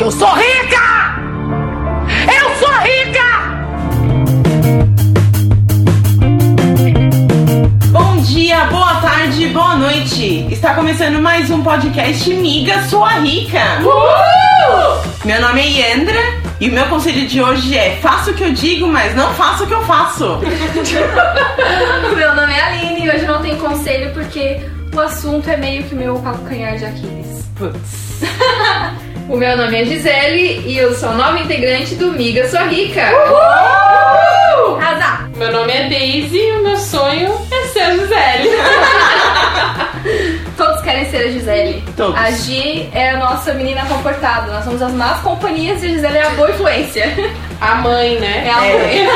Que eu sou rica! Eu sou rica! Bom dia, boa tarde, boa noite. Está começando mais um podcast Miga Sua Rica. Meu nome é Yandra e o meu conselho de hoje é: faça o que eu digo, mas não faça o que eu faço. Meu nome é Aline e hoje não tem conselho porque o assunto é meio que meu calcanhar de Aquiles. Putz. O meu nome é Gisele e eu sou nova integrante do Miga Sua Rica. Arrasar! Meu nome é Daisy e o meu sonho é ser a Gisele. Todos querem ser a Gisele. Todos. A Gi é a nossa menina comportada. Nós somos as más companhias e a Gisele é a boa influência. A mãe, né? É a mãe.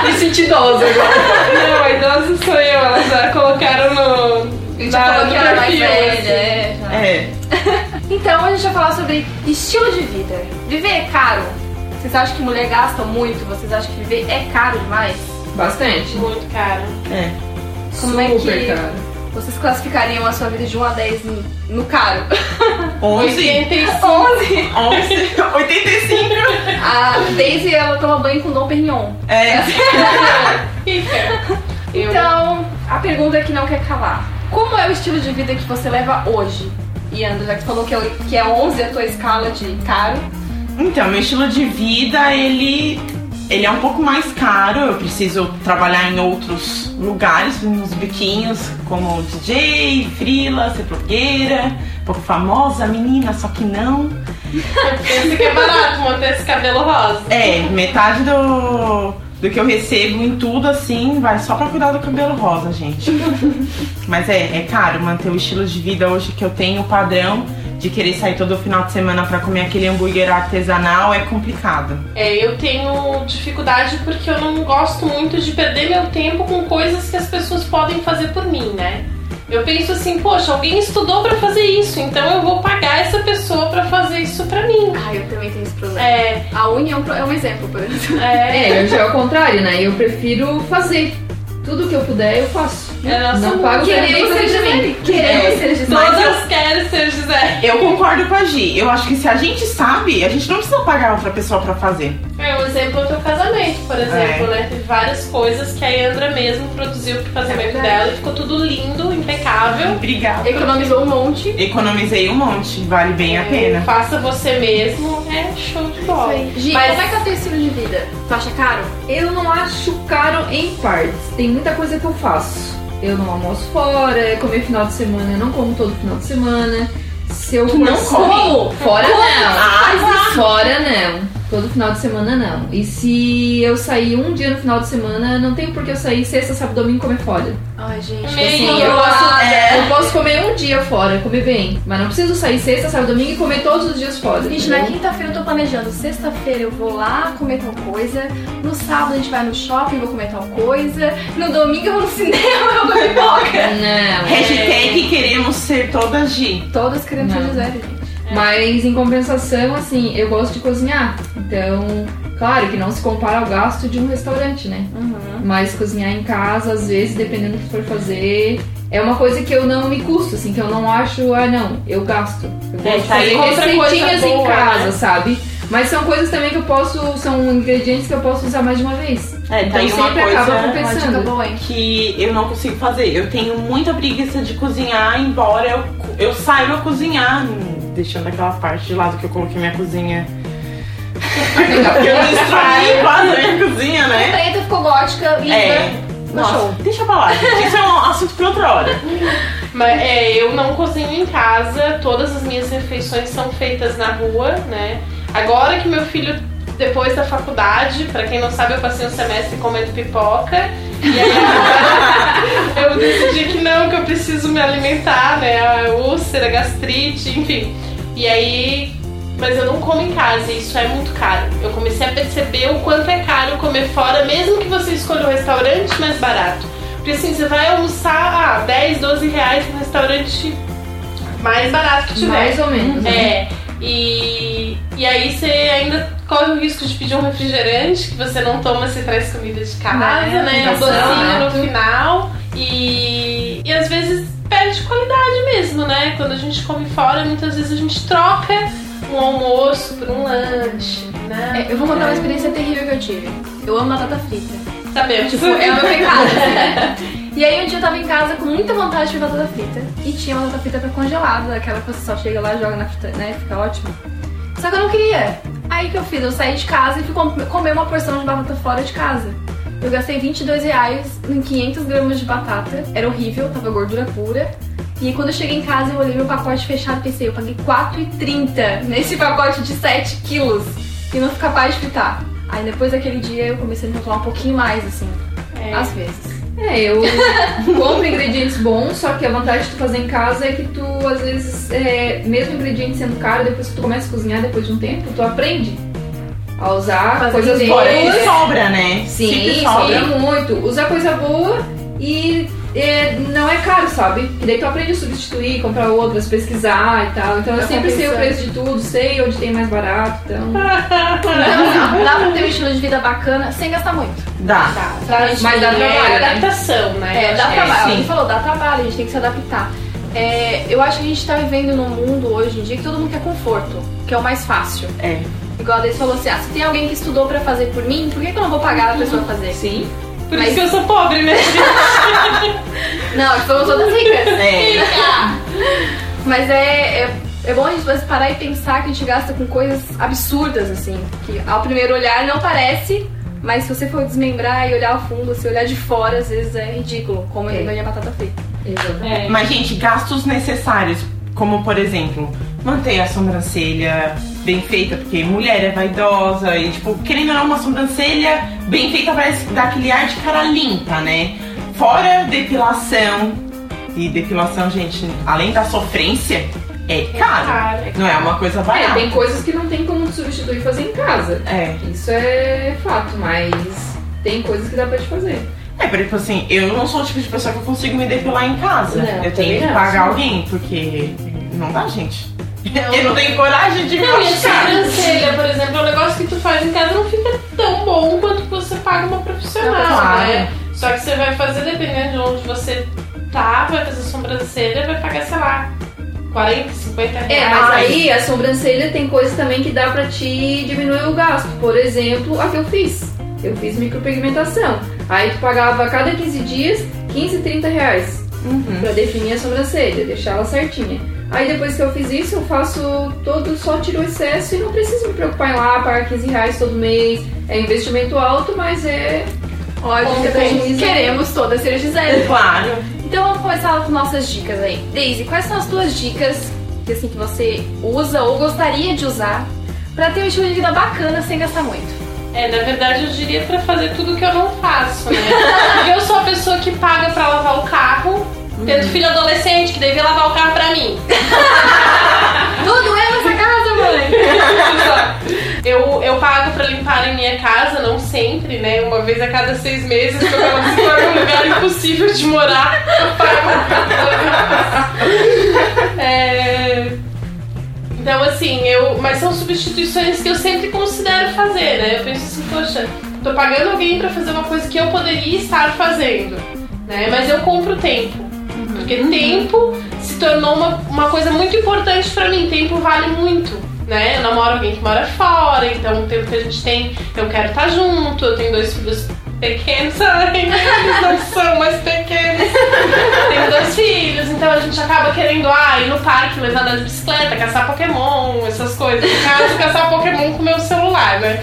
Me senti idosa agora. Não, a idosa sou eu. Elas já colocaram no. A gente já falou que ela é mais velha. assim. é, já. É. Então a gente vai falar sobre estilo de vida. Viver é caro? Vocês acham que mulher gasta muito? Vocês acham que viver é caro demais? Bastante. Muito cara. É. Como é Super que- caro. Vocês classificariam a sua vida de 1 a 10 no, no caro? 11. 85. 11! 11. 85. A Daisy, ela toma banho com Dom Perignon. É. Então, a pergunta que não quer calar. Como é o estilo de vida que você leva hoje? E André, já que falou que é, que é 11 a tua escala de caro. Então, meu estilo de vida, ele, ele é um pouco mais caro. Eu preciso trabalhar em outros lugares, nos biquinhos, como DJ, frila, ser blogueira, um pouco famosa, menina, só que não. Pensa que é barato manter esse cabelo rosa. É, metade do, do que eu recebo em tudo, assim, vai só pra cuidar do cabelo rosa, gente. Mas é, é caro manter o estilo de vida hoje que eu tenho, o padrão de querer sair todo final de semana pra comer aquele hambúrguer artesanal é complicado. É, eu tenho dificuldade porque eu não gosto muito de perder meu tempo com coisas que as pessoas podem fazer por mim, né? Eu penso assim, poxa, alguém estudou pra fazer isso, então eu vou pagar essa pessoa pra fazer isso pra mim. Ah, eu também tenho esse problema. É, A unha é um, é um exemplo, por exemplo. é, É, eu já é o contrário, né? Eu prefiro fazer. Tudo que eu puder, eu faço. É, nós Não ninguém Queremos ser. Gisele. Queremos É. ser Gisele. Mas Todas querem ser Gisele. Eu concordo com a Gi. Eu acho que se a gente sabe, a gente não precisa pagar outra pessoa pra fazer. É, um exemplo é o teu casamento, por exemplo, né? Teve várias coisas que a Yandra mesmo produziu pro casamento É dela e ficou tudo lindo, impecável. Obrigada. Economizou um monte. Economizei um monte, vale bem a pena. Faça você mesmo, é show de bola. Gi, Mas- como é que é o teu estilo de vida? Tu acha caro? Eu não acho caro em partes. Tem muita coisa que eu faço. Eu não almoço fora, comer final de semana, eu não como todo final de semana. Se eu Tu não for- come? Como? Fora não. Ah, Fora não. Todo final de semana não. E se eu sair um dia no final de semana, não tem por que eu sair sexta, sábado, domingo e comer fora. Ai, gente. Meio Assim, Sim, eu, eu fora, comer bem. Mas não preciso sair sexta, sábado, domingo e comer todos os dias fora. Gente, na entendeu? quinta-feira eu tô planejando. Sexta-feira eu vou lá comer tal coisa. No sábado a gente vai no shopping, vou comer tal coisa. No domingo eu vou no cinema, eu vou comer pipoca. Não. Hashtag queremos ser todas Gi. Todas querendo ser Não. Gisele, gente. Mas em compensação, assim, eu gosto de cozinhar. Então, claro que não se compara ao gasto de um restaurante, né? Mas cozinhar em casa, às vezes, dependendo do que for fazer, é uma coisa que eu não me custo, assim, que eu não acho, ah não, eu gasto. Eu É, gosto de tá aí fazer receitinhas coisa em boa, casa, né? sabe? Mas são coisas também que eu posso, são ingredientes que eu posso usar mais de uma vez. É, tá então uma sempre acaba Uma dica compensando. boa, que eu não consigo fazer. Eu tenho muita preguiça de cozinhar, embora eu, eu saiba cozinhar. Hum, Deixando aquela parte de lado que eu coloquei minha cozinha. Porque eu destruí quase a minha cozinha, né? Preta ficou gótica, linda. É. No Nossa, show. deixa pra lá, gente. Isso é um assunto pra outra hora. Mas é, eu não cozinho em casa, todas as minhas refeições são feitas na rua, né? Agora que meu filho, depois da faculdade, pra quem não sabe, eu passei um semestre comendo pipoca. E aí agora eu decidi que não, que eu preciso me alimentar, né? A úlcera, gastrite, enfim. E aí. Mas eu não como em casa, e isso é muito caro. Eu comecei a perceber o quanto é caro comer fora, mesmo que você escolha um restaurante mais barato. Porque assim, você vai almoçar ah, 10, 12 reais no restaurante mais barato que tiver. Mais ou menos. né? É, e, e aí você ainda corre o risco de pedir um refrigerante que você não toma se traz comida de casa, Não, né? Um não docinho no final. E, e às vezes perde qualidade mesmo, né? Quando a gente come fora, muitas vezes a gente troca um almoço por um lanche, né? É, eu vou contar uma experiência terrível que eu tive. Eu amo batata frita. Sabemos. Tipo, é o meu pecado. E aí um dia eu tava em casa com muita vontade de batata frita. E tinha uma batata frita pré-congelada, aquela que você só chega lá, joga na frita, né? Fica ótimo. Só que eu não queria. Aí o que eu fiz? Eu saí de casa e fui com- comer uma porção de batata fora de casa. Eu gastei 22 reais em 500 gramas de batata. Era horrível, tava gordura pura. E quando eu cheguei em casa, eu olhei meu pacote fechado e pensei, eu paguei 4,30 nesse pacote de 7 quilos. E não fui capaz de fritar. Aí depois daquele dia eu comecei a me controlar um pouquinho mais, assim. É. Às vezes. É, eu compro ingredientes bons, só que a vantagem de tu fazer em casa é que tu, às vezes, é, mesmo o ingrediente sendo caro, depois que tu começa a cozinhar depois de um tempo, tu aprende a usar Fazer coisas bem. Fora que boas. sobra, né? Sim, Sempre sobra muito. Usar coisa boa e é, não é caro, sabe? Que daí tu aprende a substituir, comprar outras, pesquisar e tal. Então eu Tá sempre sei o preço de tudo, sei onde tem mais barato, então. Então, dá pra ter um estilo de vida bacana sem gastar muito. Dá. Dá. Pra gente- Mas dá é trabalho, né? adaptação, né? É, Eu dá que trabalho. sim. A gente falou, dá trabalho, a gente tem que se adaptar. É, eu acho que a gente tá vivendo num mundo hoje em dia que todo mundo quer conforto, que é o mais fácil. É. Igual a Deise falou assim: ah, se tem alguém que estudou pra fazer por mim, por que, que eu não vou pagar a pessoa fazer? Sim. Por Mas- isso que eu sou pobre, né? Não, somos todas ricas. É. Mas é, é, é bom a gente às vezes, parar e pensar que a gente gasta com coisas absurdas, assim. Que ao primeiro olhar não parece, mas se você for desmembrar e olhar a fundo, se olhar de fora, às vezes é ridículo, como É. eu ganhei batata frita. Exatamente. É. Mas, gente, gastos necessários, como por exemplo, manter a sobrancelha bem feita, porque mulher é vaidosa e, tipo, querendo ou não, uma sobrancelha bem feita parece dar aquele ar de cara limpa, né? Fora depilação. E depilação, gente, além da sofrência, é caro. caro. Não é uma coisa É, barata. tem coisas que não tem como tu substituir e fazer em casa. É. Isso é fato, mas tem coisas que dá pra te fazer. É, por exemplo, assim, eu não sou o tipo de pessoa que eu consigo me depilar em casa. Não, eu tenho que não. pagar alguém, porque não dá, gente. Não. Eu não tenho coragem de me Não, e a sobrancelha, por exemplo, é um negócio que tu faz em casa não fica tão bom quanto você paga uma profissional, Claro. né? Só que você vai fazer, dependendo de onde você tá, vai fazer sobrancelha, vai pagar, sei lá, 40, 50 reais. É, mas aí a sobrancelha tem coisas também que dá pra te diminuir o gasto. Por exemplo, a que eu fiz. Eu fiz micropigmentação. Aí tu pagava a cada 15 dias 15, 30 reais Uhum. pra definir a sobrancelha, deixar ela certinha. Aí depois que eu fiz isso, eu faço todo, só tiro o excesso e não preciso me preocupar em lá, pagar 15 reais todo mês. É investimento alto, mas é. Como que queremos todas ser Gisele. Claro. Então vamos começar com nossas dicas aí. Daisy, quais são as tuas dicas que, assim, que você usa ou gostaria de usar pra ter um estilo de vida bacana sem gastar muito? É, na verdade eu diria pra fazer tudo que eu não faço, né? Eu sou a pessoa que paga pra lavar o carro, tendo filho adolescente que devia lavar o carro pra mim. Tudo é nessa casa, mãe! Eu, eu pago pra limpar em minha casa, não sempre, né? Uma vez a cada seis meses, quando ela se torna um lugar impossível de morar, eu pago. É... Então, assim, eu. Mas são substituições que eu sempre considero fazer, né? Eu penso assim, poxa, tô pagando alguém pra fazer uma coisa que eu poderia estar fazendo, né? Mas eu compro tempo. Porque tempo se tornou uma, uma coisa muito importante pra mim. Tempo vale muito, né? Eu namoro alguém que mora fora, então o tempo que a gente tem, eu quero estar junto. Eu tenho dois filhos pequenos, ai, eles não são mais pequenos. tenho dois filhos, então a gente acaba querendo ah, ir no parque, levar de bicicleta, caçar Pokémon, essas coisas. No caso, caçar Pokémon com o meu celular, né?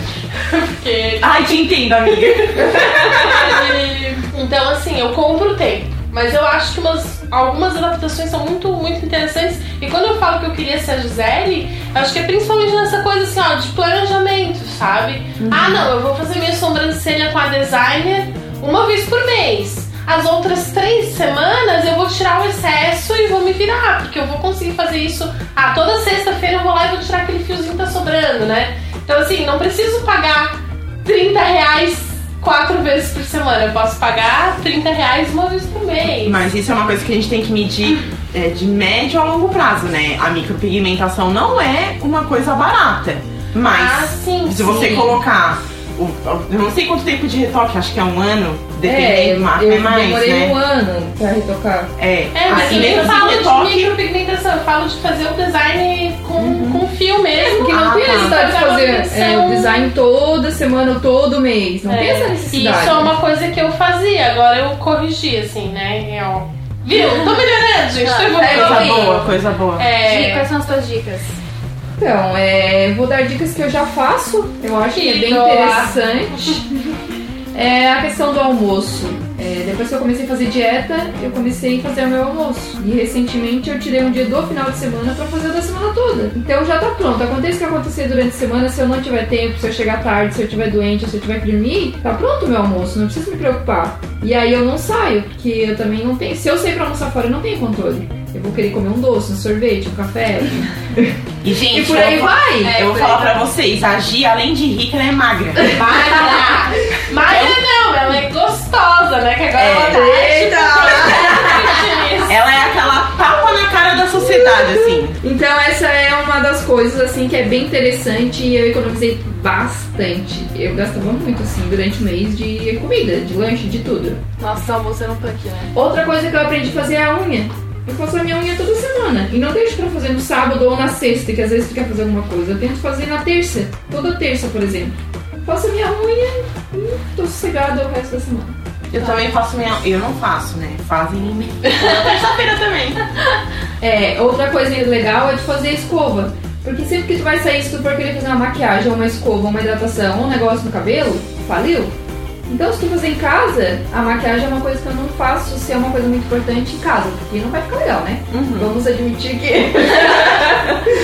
Porque Ai, te entendo, amiga. e, então, assim, eu compro tempo. Mas eu acho que umas, algumas adaptações são muito, muito interessantes. E quando eu falo que eu queria ser a Gisele, eu acho que é principalmente nessa coisa assim, ó, de planejamento, sabe? Ah, não, eu vou fazer minha sobrancelha com a designer uma vez por mês. As outras três semanas eu vou tirar o excesso e vou me virar, porque eu vou conseguir fazer isso. Ah, toda sexta-feira eu vou lá e vou tirar aquele fiozinho que tá sobrando, né? Então, assim, não preciso pagar 30 reais quatro vezes por semana. Eu posso pagar 30 reais uma vez por mês. Mas isso é uma coisa que a gente tem que medir é, de médio a longo prazo, né? A micropigmentação não é uma coisa barata. Mas Ah, sim, se você sim. colocar o- eu não sei quanto tempo de retoque, acho que é um ano, É, dependendo, mas eu é mais, demorei né? um ano pra retocar. É, É, mas assim, eu nem mesmo falo de retoque, micropigmentação, eu falo de fazer o design com, com fio mesmo. Porque não Ah, tem tá. necessidade de Fazer é, o design toda semana ou todo mês. Não tem essa É, necessidade. Isso é uma coisa que eu fazia, agora eu corrigi, assim, né? Eu... Viu? Tô melhorando, gente. Tô É, evoluindo. coisa Oi. boa, coisa boa. É, Quais são as tuas dicas? Então, é, vou dar dicas que eu já faço. Eu acho que, é Que bem doa. interessante. É a questão do almoço. É, depois que eu comecei a fazer dieta, eu comecei a fazer o meu almoço. E recentemente eu tirei um dia do final de semana pra fazer o da semana toda. Então já tá pronto. Aconteça o que acontecer durante a semana, se eu não tiver tempo, se eu chegar tarde, se eu estiver doente, se eu tiver que dormir, tá pronto o meu almoço, não preciso me preocupar. E aí eu não saio, porque eu também não tenho. Se eu sair pra almoçar fora, eu não tenho controle. Eu vou querer comer um doce, um sorvete, um café. E, gente, e por aí eu, vou- vai. É, eu vou por falar pra vocês, a Gi, além de rica, ela é magra. Magra! Não, ela é gostosa, né? Que agora É. ela tá tipo, Ela é aquela tapa na cara da sociedade, assim. Então essa é uma das coisas assim que é bem interessante e eu economizei bastante. Eu gastava muito assim durante o mês de comida, de lanche, de tudo. Nossa, almoço era um punk, né? Outra coisa que eu aprendi a fazer é a unha. Eu faço a minha unha toda semana. E não deixo pra fazer no sábado ou na sexta, que às vezes tu quer fazer alguma coisa. Eu tento fazer na terça. Toda terça, por exemplo. Faço minha unha e tô sossegada o resto da semana. Eu também faço minha. Eu não faço, né? Fazem em mim. Terça-feira também. É, outra coisa legal é de fazer escova. Porque sempre que tu vai sair, se tu for querer fazer uma maquiagem, uma escova, uma hidratação, um negócio no cabelo, faliu. Então, se tu fazer em casa, a maquiagem é uma coisa que eu não faço se é uma coisa muito importante em casa, porque não vai ficar legal, né? Uhum. Vamos admitir que.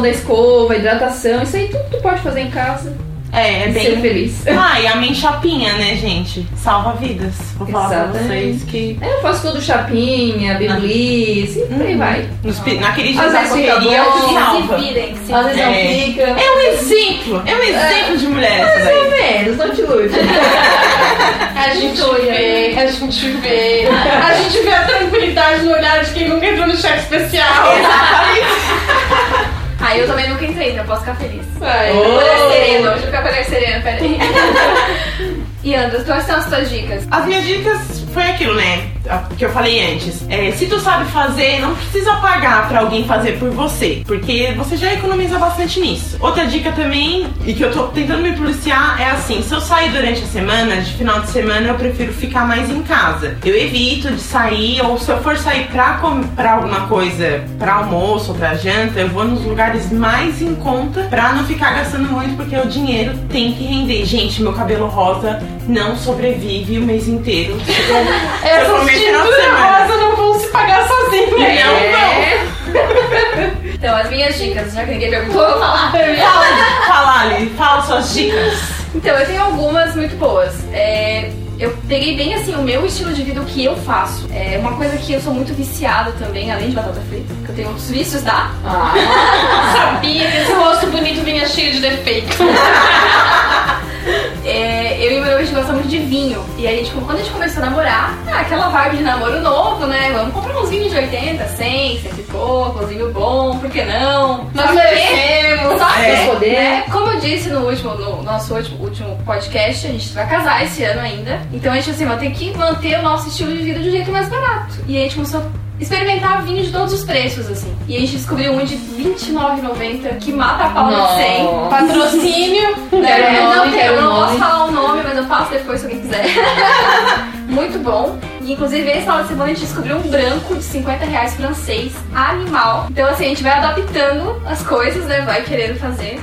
da escova, hidratação, isso aí tudo tu pode fazer em casa É, é e ser bem. feliz. Ah, e a menchapinha, né, gente? Salva vidas. Vou falar pra Exatamente. vocês que. Aí eu faço tudo chapinha, biblis, e por aí Uhum. vai. Nos, naquele dia Às da correria, salva. Se virem, se Às vezes É. não fica. É um exemplo. É um exemplo de mulher essa Mais ou menos, não te ilude. A gente vê, a gente vê. A gente vê a tranquilidade no olhar de quem nunca entrou no cheque especial. Aí eu também nunca entrei, então eu posso ficar feliz. Vai. Oh. Olhar sereno, deixa eu ficar com olhar sereno, peraí. e Andras, quais são as tuas dicas? As minhas dicas foi aquilo, né? Que eu falei antes. É, se tu sabe fazer, não precisa pagar pra alguém fazer por você. Porque você já economiza bastante nisso. Outra dica também, e que eu tô tentando me policiar, é assim: se eu sair durante a semana, de final de semana, eu prefiro ficar mais em casa. Eu evito de sair, ou se eu for sair pra comprar alguma coisa pra almoço ou pra janta, eu vou nos lugares mais em conta pra não ficar gastando muito, porque o dinheiro tem que render. Gente, meu cabelo rosa não sobrevive o mês inteiro. Essas tinturas rosa não vão se pagar sozinhas. É. Então, as minhas dicas, já que ninguém perguntou, eu vou falar. Fala, fala ali, fala suas dicas. Então, eu tenho algumas muito boas. É, eu peguei bem assim o meu estilo de vida, o que eu faço. É uma coisa que eu sou muito viciada também, além de batata frita, que eu tenho outros vícios, tá? Sabia que esse rosto bonito vinha cheio de defeitos. É, eu e meu noivo a gente gosta muito de vinho. E aí, tipo, quando a gente começou a namorar, ah, aquela vibe de namoro novo, né? Vamos comprar uns vinhos de 80, 100, 100 e pouco, um vinho bom, por que não? Nós merecemos. Só que, É, poder. né, como eu disse no último, no nosso último, último podcast, a gente vai casar esse ano ainda. Então a gente assim, vai ter que manter o nosso estilo de vida de um jeito mais barato. E aí a gente começou a experimentar vinho de todos os preços, assim. E a gente descobriu um de R$29,90 que mata a pau de 100. Patrocínio. É, faço depois se alguém quiser. Muito bom. E inclusive esse final de semana a gente descobriu um branco de 50 reais francês, animal. Então assim, a gente vai adaptando as coisas, né? Vai querendo fazer.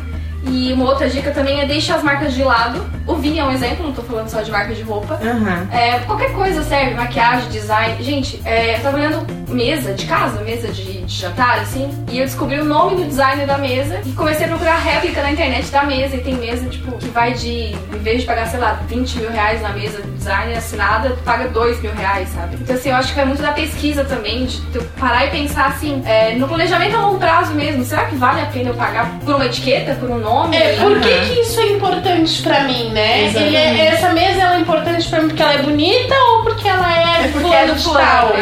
E uma outra dica também é deixar as marcas de lado. O vinho é um exemplo, não tô falando só de marca de roupa. Aham. É, qualquer coisa serve, maquiagem, design. Gente, é, eu tava olhando mesa de casa, mesa de, de jantar, assim, e eu descobri o nome do designer da mesa e comecei a procurar réplica na internet da mesa. E tem mesa, tipo, que vai de, em vez de pagar, sei lá, 20 mil reais na mesa do designer assinada, tu paga 2 mil reais, sabe? Então, assim, eu acho que vai muito da pesquisa também, de tu parar e pensar assim, é, no planejamento a longo prazo mesmo, será que vale a pena eu pagar por uma etiqueta, por um nome? É, por que, que isso é importante pra mim, né? É- essa mesa ela é importante pra mim porque ela é bonita ou porque ela é, É porque é do de fulano, tal?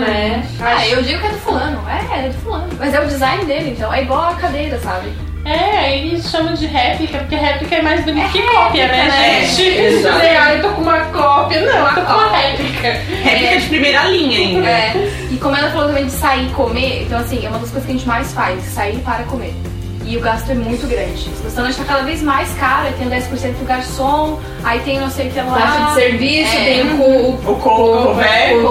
né? É. Ah, eu digo que é do fulano. É, é do fulano. Mas é o design dele, então. É igual a cadeira, sabe? É, aí eles chamam de réplica, porque réplica é mais bonito É que cópia, né, réplica, né? gente? Exato. Ah, eu tô com uma cópia. Não, eu tô com uma réplica. Réplica de primeira linha ainda. É. E como ela falou também de sair e comer, então assim, é uma das coisas que a gente mais faz, sair para comer. E o gasto é muito grande. O restaurante tá cada vez mais caro, aí tem o 10% do garçom, aí tem não sei o que lá. Taxa de serviço, É. tem o cu, o couvert,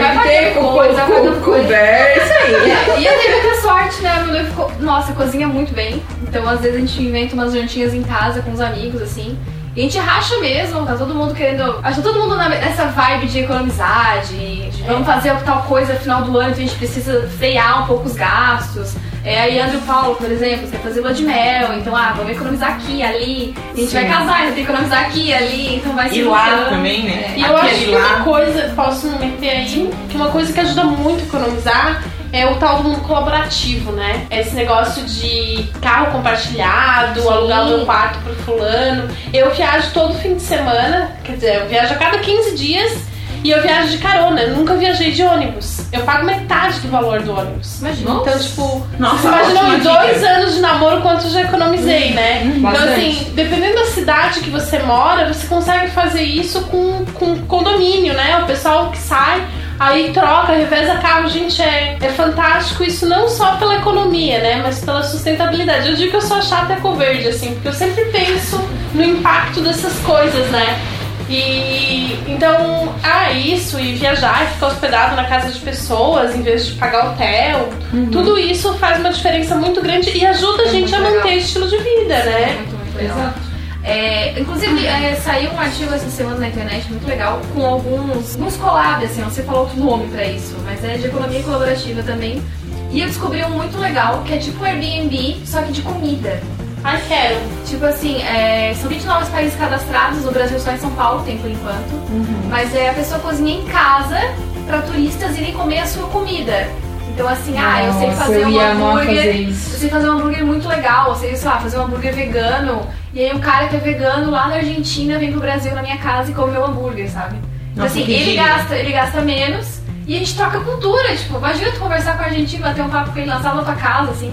Vai tem o coisa. couvert, isso aí. É, E eu tive muita sorte, né? Meu noivo ficou. Nossa, cozinha muito bem. Então, às vezes, a gente inventa umas jantinhas em casa com os amigos, assim. E a gente racha mesmo, tá todo mundo querendo. Acho que todo mundo nessa vibe de economizar, de, de vamos fazer tal coisa no final do ano, então a gente precisa frear um pouco os gastos. É, aí André Paulo, por exemplo, quer fazer lua de mel, então ah, vamos economizar aqui, ali. A gente Sim. vai casar, então tem que economizar aqui, ali, então vai se E lá também, né? E eu Aqui, acho que lá. uma coisa, posso me meter aí, que uma coisa que ajuda muito a economizar é o tal do mundo colaborativo, né? Esse negócio de carro compartilhado, Sim. alugar o meu quarto pro fulano. Eu viajo todo fim de semana, quer dizer, eu viajo a cada 15 dias e eu viajo de carona. Eu nunca viajei de ônibus. Eu pago metade do valor do ônibus. Imagina. Então, tipo, Nossa, em dois dica. anos de namoro quanto eu já economizei, né? Então, bastante. assim, dependendo da cidade que você mora, você consegue fazer isso com, com condomínio, né? O pessoal que sai, aí troca, reveza carro, gente, é, é fantástico isso não só pela economia, né? Mas pela sustentabilidade. Eu digo que eu sou a chata eco-verde, assim, porque eu sempre penso no impacto dessas coisas, né? E então, ah, isso, e viajar e ficar hospedado na casa de pessoas em vez de pagar hotel, tudo isso faz uma diferença muito grande e ajuda a É gente a manter legal. estilo de vida, né? Muito, muito legal. Exato. É, inclusive, é, saiu um artigo essa semana na internet muito legal com alguns, alguns collabs, assim, não sei falar outro nome pra isso, mas é de economia colaborativa também. E eu descobri um muito legal que é tipo um Airbnb, só que de comida. Ai, quero. Tipo assim, é, são 29 países cadastrados, no Brasil só em São Paulo tem por enquanto. Mas é a pessoa cozinha em casa pra turistas irem comer a sua comida. Então assim, ah, eu sei Nossa, fazer eu um hambúrguer. Eu sei fazer um hambúrguer muito legal, eu sei, sei lá, fazer um hambúrguer vegano. E aí um cara que é vegano lá na Argentina vem pro Brasil na minha casa e come meu hambúrguer, sabe? Então Nossa, assim, ele gasta, ele gasta menos e a gente troca cultura, tipo, imagina tu conversar com o argentino, bater um papo com ele na sala da tua casa, assim.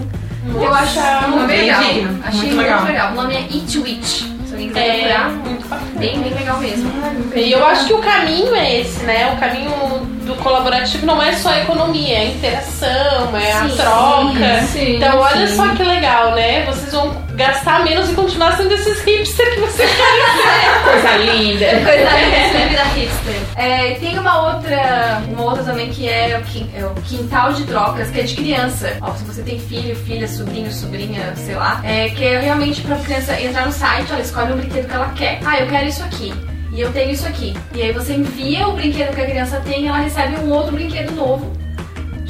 Eu acho muito legal. Achei muito legal. legal. O nome é Eat Witch. Se alguém quiser É, procurar, muito bacana. bem, bem legal mesmo. E eu acho que o caminho é esse, né? O caminho do colaborativo não é só a economia, é a interação, é a Sim, troca. sim, então, olha sim. só que legal, né? Vocês vão gastar menos e continuar sendo esses hipster que vocês querem Coisa linda. Coisa linda, vida hipster. É, tem uma outra, uma outra também que é é o quintal de trocas, que é de criança. Ó, se você tem filho, filha, sobrinho, sobrinha, sei lá, é, que é realmente pra criança entrar no site, ela escolhe um brinquedo que ela quer. Ah, eu quero isso aqui. E eu tenho isso aqui. E aí você envia o brinquedo que a criança tem e ela recebe um outro brinquedo novo.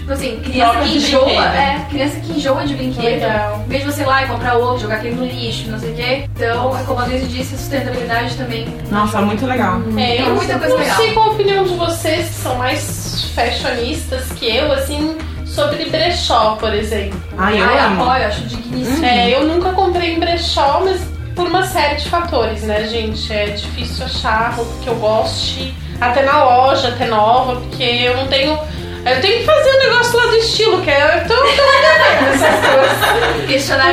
Tipo assim, criança que enjoa, brinquedo. é, criança que enjoa de brinquedo. Legal. Em vez de você ir lá e comprar outro, jogar aquele no lixo, não sei o quê. Então, é como a Luísa disse, a sustentabilidade também Nossa, muito legal. É, Tem eu muita não coisa legal. sei qual a opinião de vocês que são mais fashionistas que eu, assim, sobre brechó, por exemplo. Ai, eu Ai, amo. apoio, acho digníssimo. É, eu nunca comprei em brechó, mas por uma série de fatores, né, gente? É difícil achar roupa que eu goste, até na loja, até nova, porque eu não tenho. Eu tenho que fazer o negócio lá do estilo, que é. Eu devendo essas coisas.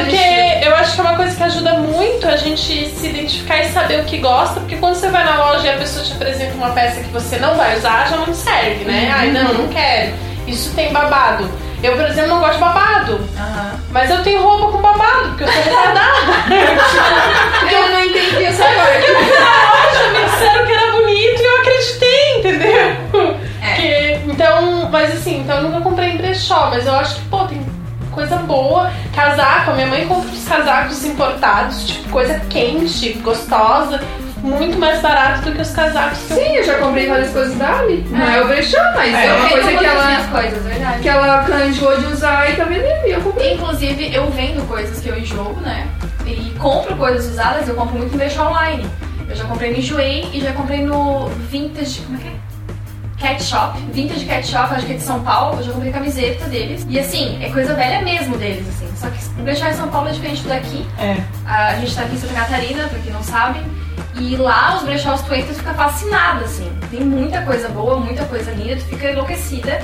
Porque eu acho que é uma coisa que ajuda muito a gente se identificar e saber o que gosta, porque quando você vai na loja e a pessoa te apresenta uma peça que você não vai usar, já não serve, né? Ai, não, não quero. Isso tem babado. Eu, por exemplo, não gosto de babado. Aham. Mas eu tenho roupa com babado, porque eu sou retardada. Eu não entendi isso agora. Na loja me disseram que era bonito e eu acreditei, entendeu? É. Então, mas assim, então eu nunca comprei em brechó, mas eu acho que, pô, tem coisa boa. Casaco, a minha mãe compra os casacos importados, tipo, coisa quente, gostosa, muito mais barato do que os casacos que eu Sim, eu já comprei várias coisas da Ali. Não é o brechó, mas é, Eu uma coisa que ela, coisas, verdade. que ela canjou de usar e tá vendendo. E eu comprei. Inclusive, eu vendo coisas que eu enjoo, né? E compro coisas usadas, eu compro muito em brechó online. Eu já comprei no Enjoei e já comprei no Vintage. Como é que é? Cat Shop, Vintage Cat Shop, acho que é de São Paulo, eu já comprei camiseta deles. E assim, é coisa velha mesmo deles, assim. Só que o brechó em São Paulo é diferente do daqui. É. A gente tá aqui em Santa Catarina, pra quem não sabe. E lá os brechós tu entra e tu fica fascinada, assim. Tem muita coisa boa, muita coisa linda, tu fica enlouquecida.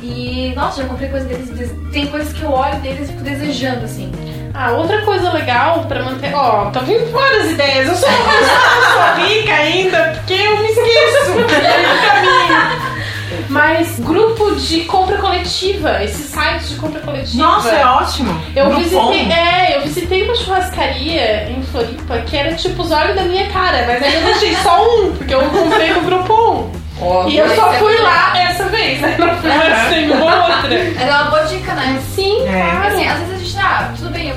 E, nossa, já comprei coisa deles. Tem coisas que eu olho deles e fico desejando, assim. Ah, outra coisa legal pra manter. Ó, tá vindo várias ideias. Eu só não vou falar sou rica ainda, porque eu me esqueço no caminho. Mas grupo de compra coletiva, esses sites de compra coletiva. Nossa, é ótimo. Eu visitei, é, eu visitei uma churrascaria em Floripa que era tipo os olhos da minha cara, mas aí eu deixei só um, porque eu comprei no Groupon. Ó, E eu só é fui lá essa vez, né? Não fui mais nenhuma outra. É uma boa dica, né? Sim, É.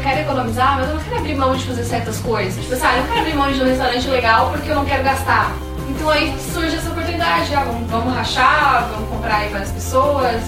quero economizar, mas eu não quero abrir mão de fazer certas coisas. Tipo assim, ah, eu não quero abrir mão de um restaurante legal porque eu não quero gastar. Então aí surge essa oportunidade, ah, vamos, vamos rachar, vamos comprar aí várias pessoas.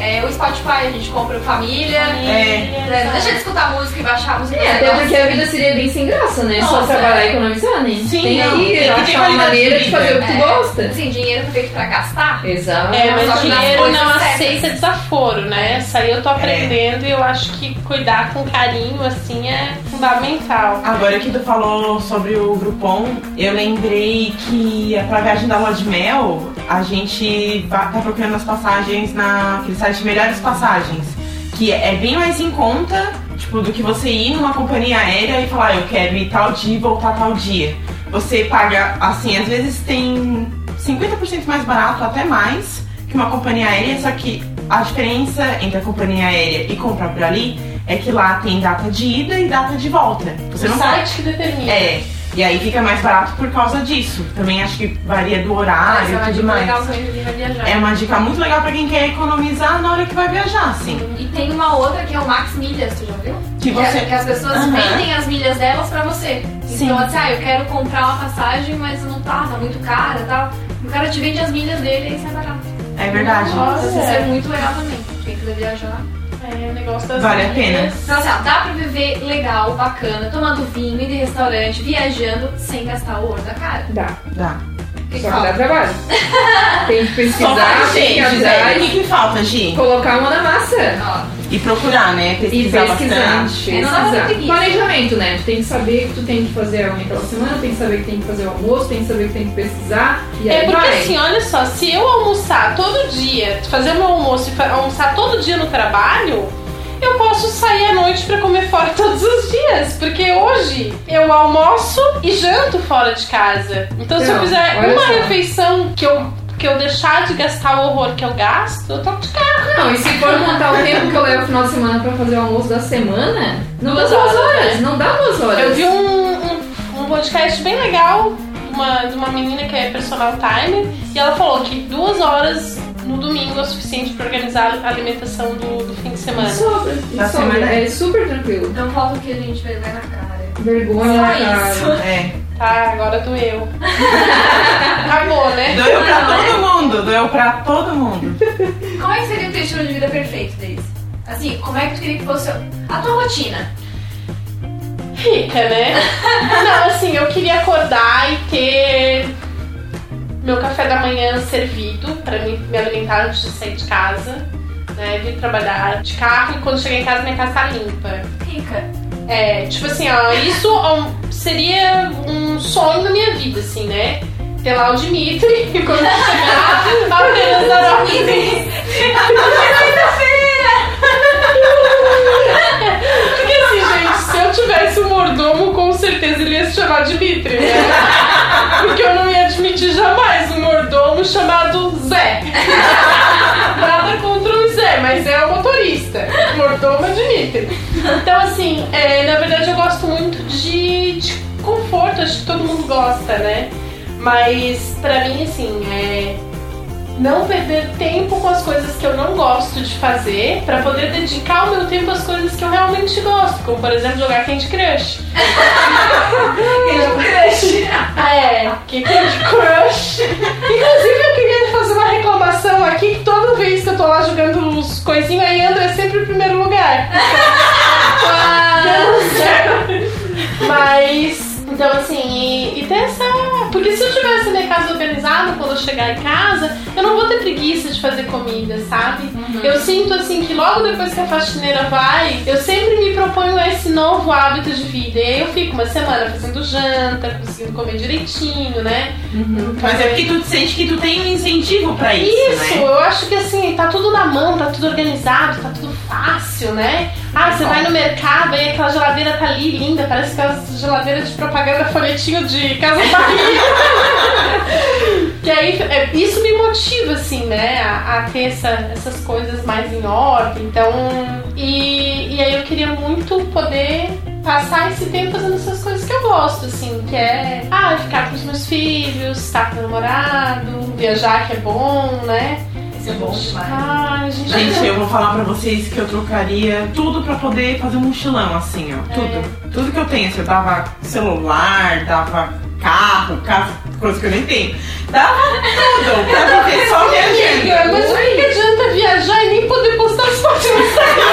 É, o Spotify a gente compra família. É. É, deixa de escutar música e baixar a música. É, até porque a vida seria bem sem graça, né? Só Nossa, trabalhar é. e economizar, né? Sim, tem não, aí tem achar uma maneira de de fazer o que tu É. gosta. Assim, dinheiro foi feito pra gastar. Exato. É, mas Só dinheiro não certas. aceita desaforo, né? Essa aí eu tô aprendendo e eu acho que cuidar com carinho, assim, é fundamental. Agora que tu falou sobre o Groupon, eu lembrei que pra viagem da lua de mel, a gente tá procurando as passagens naquele site Melhores Passagens, que é bem mais em conta, tipo, do que você ir numa companhia aérea e falar, eu quero ir tal dia e voltar tal dia. Você paga, assim, às vezes tem 50% mais barato, até mais, que uma companhia aérea, só que a diferença entre a companhia aérea e comprar por ali é que lá tem data de ida e data de volta. Você o não site que determina. é, e aí fica mais barato por causa disso. Também acho que varia do horário é uma e tudo dica mais. legal também pra quem vai viajar. É uma dica muito legal pra quem quer economizar na hora que vai viajar, assim. E tem uma outra que é o Max Milhas, tu já viu? Que Que, é- você- que as pessoas Aham. vendem as milhas delas pra você. Sim. Então, assim, ah, eu quero comprar uma passagem, mas não tá, tá muito cara e tal. O cara te vende as milhas dele e aí sai barato. É verdade. Nossa. Então, isso é muito legal também. Quem quiser viajar. É, o negócio das Vale a pena. Então, assim, ó, dá pra viver legal, bacana, tomando vinho, indo em restaurante, viajando, sem gastar o ouro da cara. Dá. Dá. Que Só que dá falta? trabalho. tem que Só pesquisar, tem que gente, né? O que, que falta, Gi? colocar a mão na massa. Ó, E procurar, né? E Pesquisar pesquisar. bastante. É, pesquisar. preguiça. Planejamento, né? Tu tem que saber o que tu tem que fazer a unha aquela semana, tem que saber que tem que fazer o almoço, tem que saber que tem que pesquisar. E aí É porque vai. assim, olha só, se eu almoçar todo dia, fazer meu almoço e almoçar todo dia no trabalho, eu posso sair à noite pra comer fora todos os dias. Porque hoje eu almoço e janto fora de casa. Então se eu fizer uma só. refeição que eu, que eu deixar de gastar o horror que eu gasto, eu toco de carro. Não, e se for contar o tempo que eu levo no final de semana pra fazer o almoço da semana, não dá Duas duas horas, horas. né? Não dá duas horas. Eu vi um, um, um podcast bem legal de uma, de uma menina que é personal time e ela falou que duas horas no domingo é o suficiente pra organizar a alimentação do, do fim de semana. Sobra. Da sobra. semana. É super tranquilo. Não falta o que a gente vai ver na cara. Vergonha na cara. isso. É. Tá, agora doeu. Acabou, né? Doeu pra todo mundo, doeu pra todo mundo. Como é que seria o teu estilo de vida perfeito, Deise? Assim, como é que tu queria que fosse a tua rotina? Rica, né? Não, assim, eu queria acordar e ter meu café da manhã servido pra mim me alimentar antes de sair de casa. Né, vir trabalhar de carro e quando chegar em casa minha casa tá limpa. Rica. É, tipo assim, ó, isso seria um sonho da minha vida, assim, né? Ter lá o Dimitri e quando chegar, apenas dar ordem. Mas pra mim, assim, é não perder tempo com as coisas que eu não gosto de fazer pra poder dedicar o meu tempo às coisas que eu realmente gosto, como por exemplo jogar Candy Crush. É, que Candy Crush. Inclusive eu queria fazer uma reclamação aqui que toda vez que eu tô lá jogando os coisinhos aí André é sempre o primeiro lugar. Mas, então assim, e, e ter essa. Porque se eu tivesse minha casa organizada quando eu chegar em casa, eu não vou ter preguiça de fazer comida, sabe? Eu sinto assim que logo depois que a faxineira vai, eu sempre me proponho esse novo hábito de vida. E aí eu fico uma semana fazendo janta, conseguindo comer direitinho, né? Mas é porque tu sente que tu tem um incentivo pra isso, Isso, né? eu acho que assim, tá tudo na mão, tá tudo organizado, tá tudo fácil, né? Ah, você vai no mercado e aquela geladeira tá ali linda, parece aquela geladeira de propaganda folhetinho de Casa Bahia. que aí, é, isso me motiva, assim, né, a, a ter essa- essas coisas mais em ordem. Então, e, e aí eu queria muito poder passar esse tempo fazendo essas coisas que eu gosto, assim, que é ah, ficar com os meus filhos, estar com o namorado, viajar que é bom, né? É bom demais. Ah, gente, Gente, eu vou falar pra vocês que eu trocaria tudo pra poder fazer um mochilão, assim, ó. Tudo. Tudo que eu tenho. Assim, eu dava celular, dava carro, carro, coisa que eu nem tenho. Dava tudo pra viver só viajando. mas o que que adianta viajar e nem poder postar as fotos no Instagram?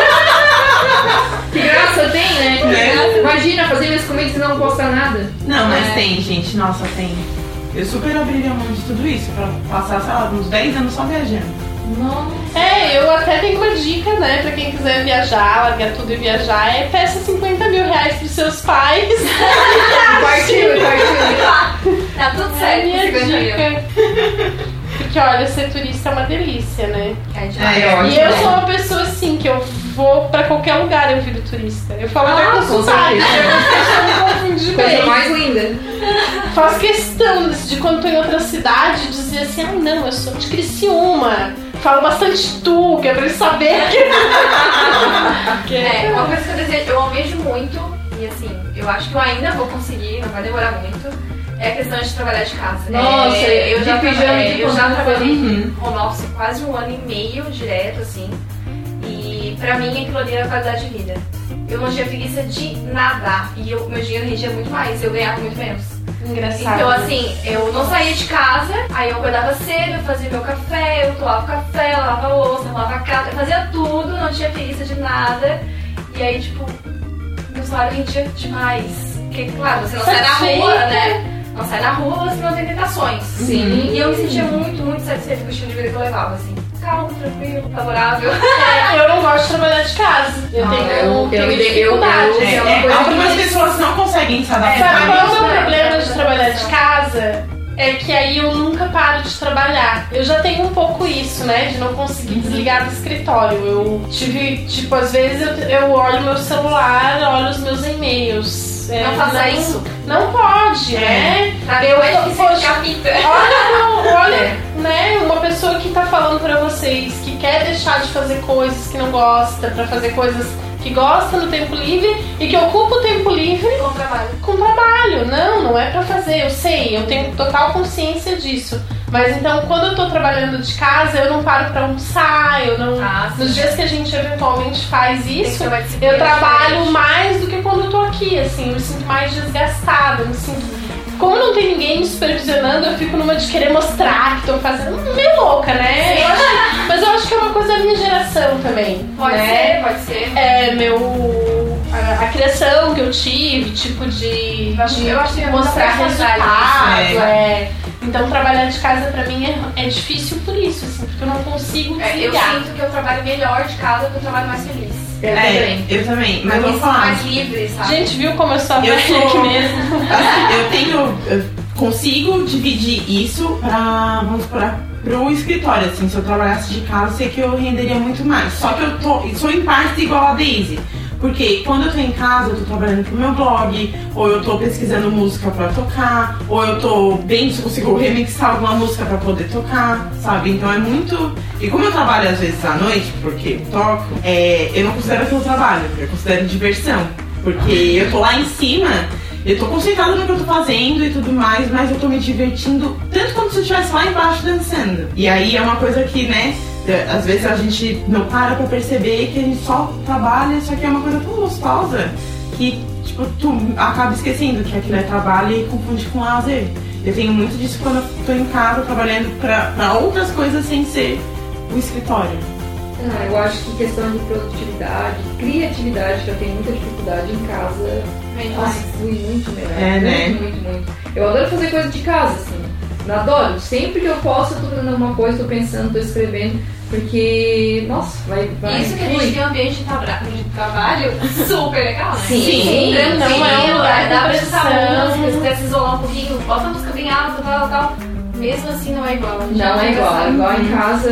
Que graça tem, né? Né? Imagina fazer minhas comidas e não postar nada. Não, mas É. tem, gente. Nossa, tem. Eu super abriria mão de tudo isso pra passar, sei lá, uns 10 anos só viajando. Nossa. É, eu até tenho uma dica, né, pra quem quiser viajar, largar tudo e viajar, é peça 50 mil reais pros seus pais. Partiu, partiu. Tá tudo É a certo, minha 50 mil. dica. Porque olha, ser turista é uma delícia, né? É demais. É, ótimo. E eu sou uma pessoa assim, que eu vou pra qualquer lugar eu viro turista. Eu falo até Ah, com com sotaque, eu confundi Coisa bem. mais linda. Faço questão de quando tô em outra cidade dizer assim, ah não, eu sou de Criciúma. Falo bastante tu, que é pra eles saberem que... É, uma coisa que eu desejo, eu almejo muito, e assim, eu acho que eu ainda vou conseguir, não vai demorar muito, é a questão de trabalhar de casa. Nossa, é, eu já pijama trabalhei, eu já trabalhei Uhum. home office quase um ano e meio direto, assim. E pra mim aquilo ali era qualidade de vida. Eu não tinha preguiça de nada. E eu, meu dinheiro rendia muito mais, eu ganhava muito menos. Engraçado. Então, assim, eu não saía de casa, aí eu acordava cedo, eu fazia meu café, eu tomava café, eu lavava louça, lavava a casa, eu fazia tudo, não tinha preguiça de nada. E aí, tipo, meu salário rendia demais. Porque, claro, você não sai na rua, né? Não sai na rua, você não tem tentações. Sim. E eu me sentia muito, muito satisfeita com o estilo de vida que eu levava, assim. Calmo, tranquilo, favorável. É, eu não gosto de trabalhar de casa. Eu Ah, tenho, eu- tenho eu- eu- dificuldade. eu- É, é é, algumas que- pessoas não conseguem se Sabe adaptar. qual é o meu problema de trabalhar de casa? É que aí eu nunca paro de trabalhar. Eu já tenho um pouco isso, né? De não conseguir desligar do escritório. Eu tive, tipo, às vezes eu, eu olho meu celular, olho os meus e-mails. É, Não faça isso. Não pode, né? Pra Eu- é difícil poxa, ficar fita. Olha, olha, É. né, uma pessoa que tá falando pra vocês que quer deixar de fazer coisas que não gosta, pra fazer coisas que gosta no tempo livre e que ocupa o tempo livre Com trabalho. com trabalho. Não, não é pra fazer, eu sei, eu tenho total consciência disso. Mas então, quando eu tô trabalhando de casa, eu não paro pra almoçar, eu não. Ah. Nos dias que a gente eventualmente faz isso, eu trabalho mais do que quando eu tô aqui, assim, eu me sinto mais desgastada, eu me sinto. Como não tem ninguém me supervisionando, eu fico numa de querer mostrar que tô fazendo. Meio louca, né? Eu acho que- mas eu acho que é uma coisa da minha geração também. Pode né? ser, pode ser. É, meu. A, a criação que eu tive, tipo de, Eu acho- de eu acho que é mostrar resultado. isso, é. Então trabalhar de casa pra mim é, é difícil por isso, assim, porque eu não consigo É, eu sinto que eu trabalho melhor de casa porque eu trabalho mais feliz. Eu É, também. eu também. Mas eu vou falar. mais livre, sabe? Gente, viu como eu sou Eu sou- aqui mesmo? Assim, eu tenho. Eu consigo dividir isso pra. Vamos para pro escritório, assim, se eu trabalhasse de casa, eu sei que eu renderia muito mais. Só que eu tô, sou em parte igual a Daisy. Porque quando eu tô em casa, eu tô trabalhando pro meu blog, ou eu tô pesquisando música pra tocar, ou eu tô bem se consigo remixar alguma música pra poder tocar, sabe? Então é muito. E como eu trabalho às vezes à noite, porque eu toco, é, eu não considero aquilo trabalho, eu considero diversão. Porque eu tô lá em cima, eu tô concentrada no que eu tô fazendo e tudo mais, mas eu tô me divertindo tanto quanto se eu estivesse lá embaixo dançando. E aí é uma coisa que, né, às vezes a gente não para pra perceber que a gente só trabalha, só que é uma coisa tão gostosa que, tipo, tu acaba esquecendo que aquilo é trabalho e confunde com lazer. Eu tenho muito disso quando eu tô em casa trabalhando pra, pra outras coisas sem ser o escritório. Ah, eu acho que questão de produtividade, criatividade, que eu tenho muita dificuldade em casa, nossa, demais. flui muito melhor. É, né? Muito, muito, muito. Eu adoro fazer coisa de casa, assim. Eu adoro. Sempre que eu posso, eu tô fazendo alguma coisa, tô pensando, tô escrevendo. Porque, nossa, vai. vai Isso que a gente tem um ambiente de, tra- de trabalho super legal, né? Sim. Sim. Tranquilo, Não é um lugar dá pra escutar pressão. música, se quiser se isolar um pouquinho, bota a música bem alta, tal, tal. Mesmo assim não é igual. Não é igual. conversar. Igual em casa,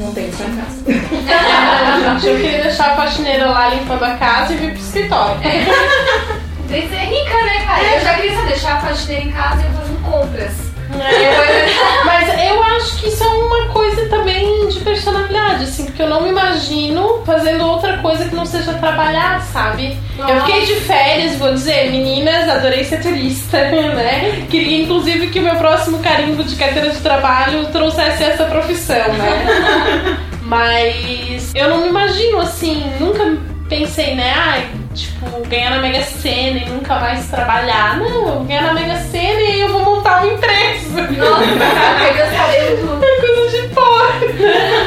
não tem só em casa. Gente, eu queria deixar a faxineira lá limpando a casa e vir pro escritório. Tem que ser rica, né, cara? Eu já queria só deixar a faxineira em casa e eu fazendo compras. É, Mas eu acho que isso é uma coisa também de personalidade, assim, porque eu não me imagino fazendo outra coisa que não seja trabalhar, sabe? Eu fiquei de férias, vou dizer, meninas, adorei ser turista, né? Queria inclusive que o meu próximo carimbo de carteira de trabalho trouxesse essa profissão, né? Mas eu não me imagino assim, nunca pensei, né? Ai, tipo, ganhar na Mega Sena e nunca mais trabalhar. Não, eu vou ganhar na Mega Sena e aí eu vou montar uma empresa. Nossa, os cabelos tudo. É coisa de porra.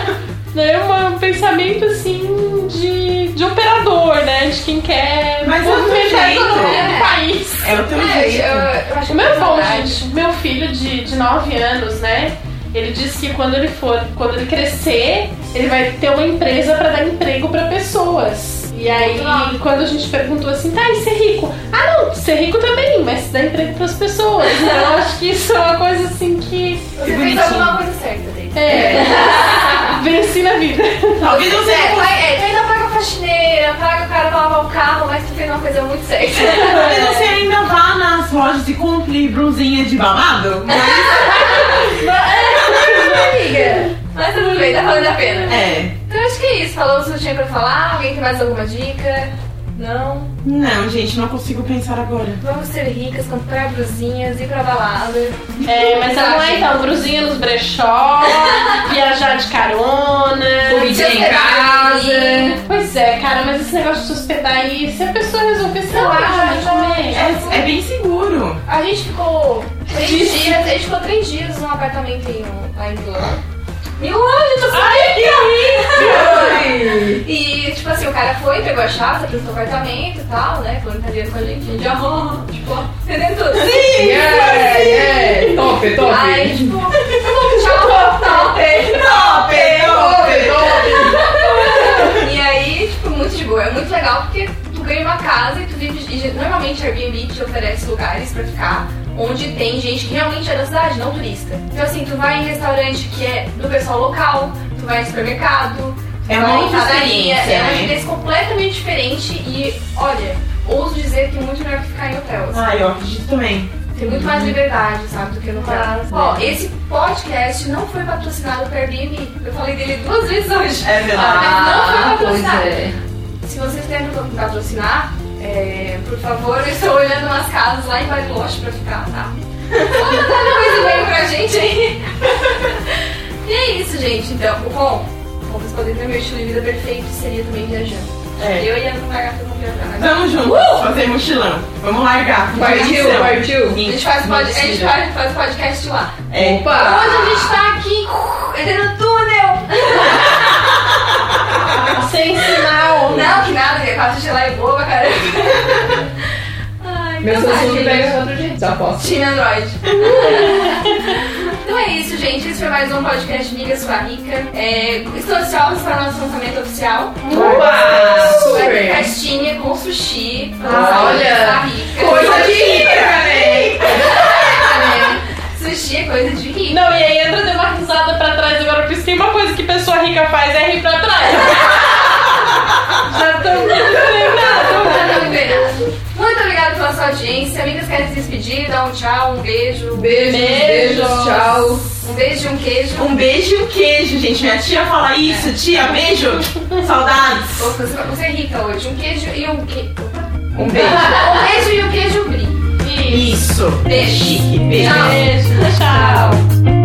É um pensamento assim de, de operador, né? De quem quer Mas é outro movimentar a economia do É. país. É o teu É, jeito. eu, eu acho O meu bom, verdade. gente, meu filho de, de 9 anos, né? Ele disse que quando ele for, quando ele crescer, ele vai ter uma empresa pra dar emprego pra pessoas. E aí, quando a gente perguntou assim, tá, e ser rico? Ah, não, ser rico também, mas dar emprego pras pessoas. Então, eu acho que isso é uma coisa assim que. Você fez alguma coisa certa. É. Venci na vida. Talvez não é, tu ainda paga a faxineira, paga o cara pra lavar o carro, mas tu fez uma coisa muito certa. Talvez você ainda vá nas lojas e compre blusinha de babado. Amiga, mas tudo bem, tá valendo a pena. É. Então acho que é isso. Falamos o que tinha pra falar. Alguém tem mais alguma dica? Não? Não, gente, não consigo pensar agora. Vamos ser ricas, comprar brusinhas, ir pra balada. É, mas vamos lá então, brusinha nos brechó, viajar de carona. Comidinha em casa. Pois é, cara, mas esse negócio de se hospedar aí, se a pessoa resolver, sei Não, lá, mas também. É, é bem seguro. A gente ficou três dias, a gente ficou três dias num apartamento em, lá em Milão. Milão, gente, eu Ai, que E, tipo assim, o cara foi, pegou a chave, apresentou o apartamento e tal, né? Falando italiano com a gente. A gente, tipo, entendendo tudo. Yeah, yeah. Top, top. Aí, tipo, tá bom, tchau, top. Top, top, E aí, tipo, muito de boa. É muito legal porque tu ganha uma casa e tu vive. E normalmente a Airbnb te oferece lugares pra ficar onde tem gente que realmente é da cidade, não turista. Então, assim, tu vai em restaurante que é do pessoal local, tu vai em supermercado, tu É vai uma em padaria. É uma né? experiência completamente diferente e, olha, ouso dizer que é muito melhor que ficar em hotel. assim. Ah, eu acredito também. Tem muito mais liberdade, sabe, do que no hotel. Ó, né? esse podcast não foi patrocinado pelo Airbnb. Eu falei dele duas vezes hoje. É verdade. Ah, não foi pois patrocinado. é. Se vocês me patrocinar, é, por favor, eu estou olhando umas casas lá em Bariloche pra ficar, tá? Manda coisa bem pra gente aí. E é isso, gente. Então, bom, podem ver, meu estilo de vida perfeito seria também viajando. É. Eu ia não pagar pra não viajar. mas- Vamos juntos fazer mochilão. Vamos largar. Partiu, partiu. A gente faz, pod- a gente faz, faz podcast lá. É. Opa! Hoje a gente tá aqui, entrando no túnel. Sem sinal. Não, que nada, que a parte de lá é boa, cara. Ai, Meu Samsung pega outro jeito, já posso. Time Android. então é isso, gente. Esse foi mais um podcast Migas com a Rica. É, estou ansiosa para o nosso lançamento oficial. Vai ter Super! Caixinha com sushi. Ah, olha. Coisa de rica, né? Sushi é coisa de rica. Não, e aí entra deu uma risada pra trás, agora eu pensei uma coisa que pessoa rica faz é rir pra trás. Muito obrigada pela sua audiência. Amigas querem se despedir, dar um tchau, um beijo. Beijos, beijos, Beijos. tchau. Um beijo e um queijo. Um beijo e um queijo, gente. Minha tia fala isso. Tia, beijo. Saudades. Você, você é rica hoje. Um queijo e um queijo. Um beijo. Um beijo e um queijo brie. Isso. Beijo. Chique. Beijo. Tchau. Beijo, tchau.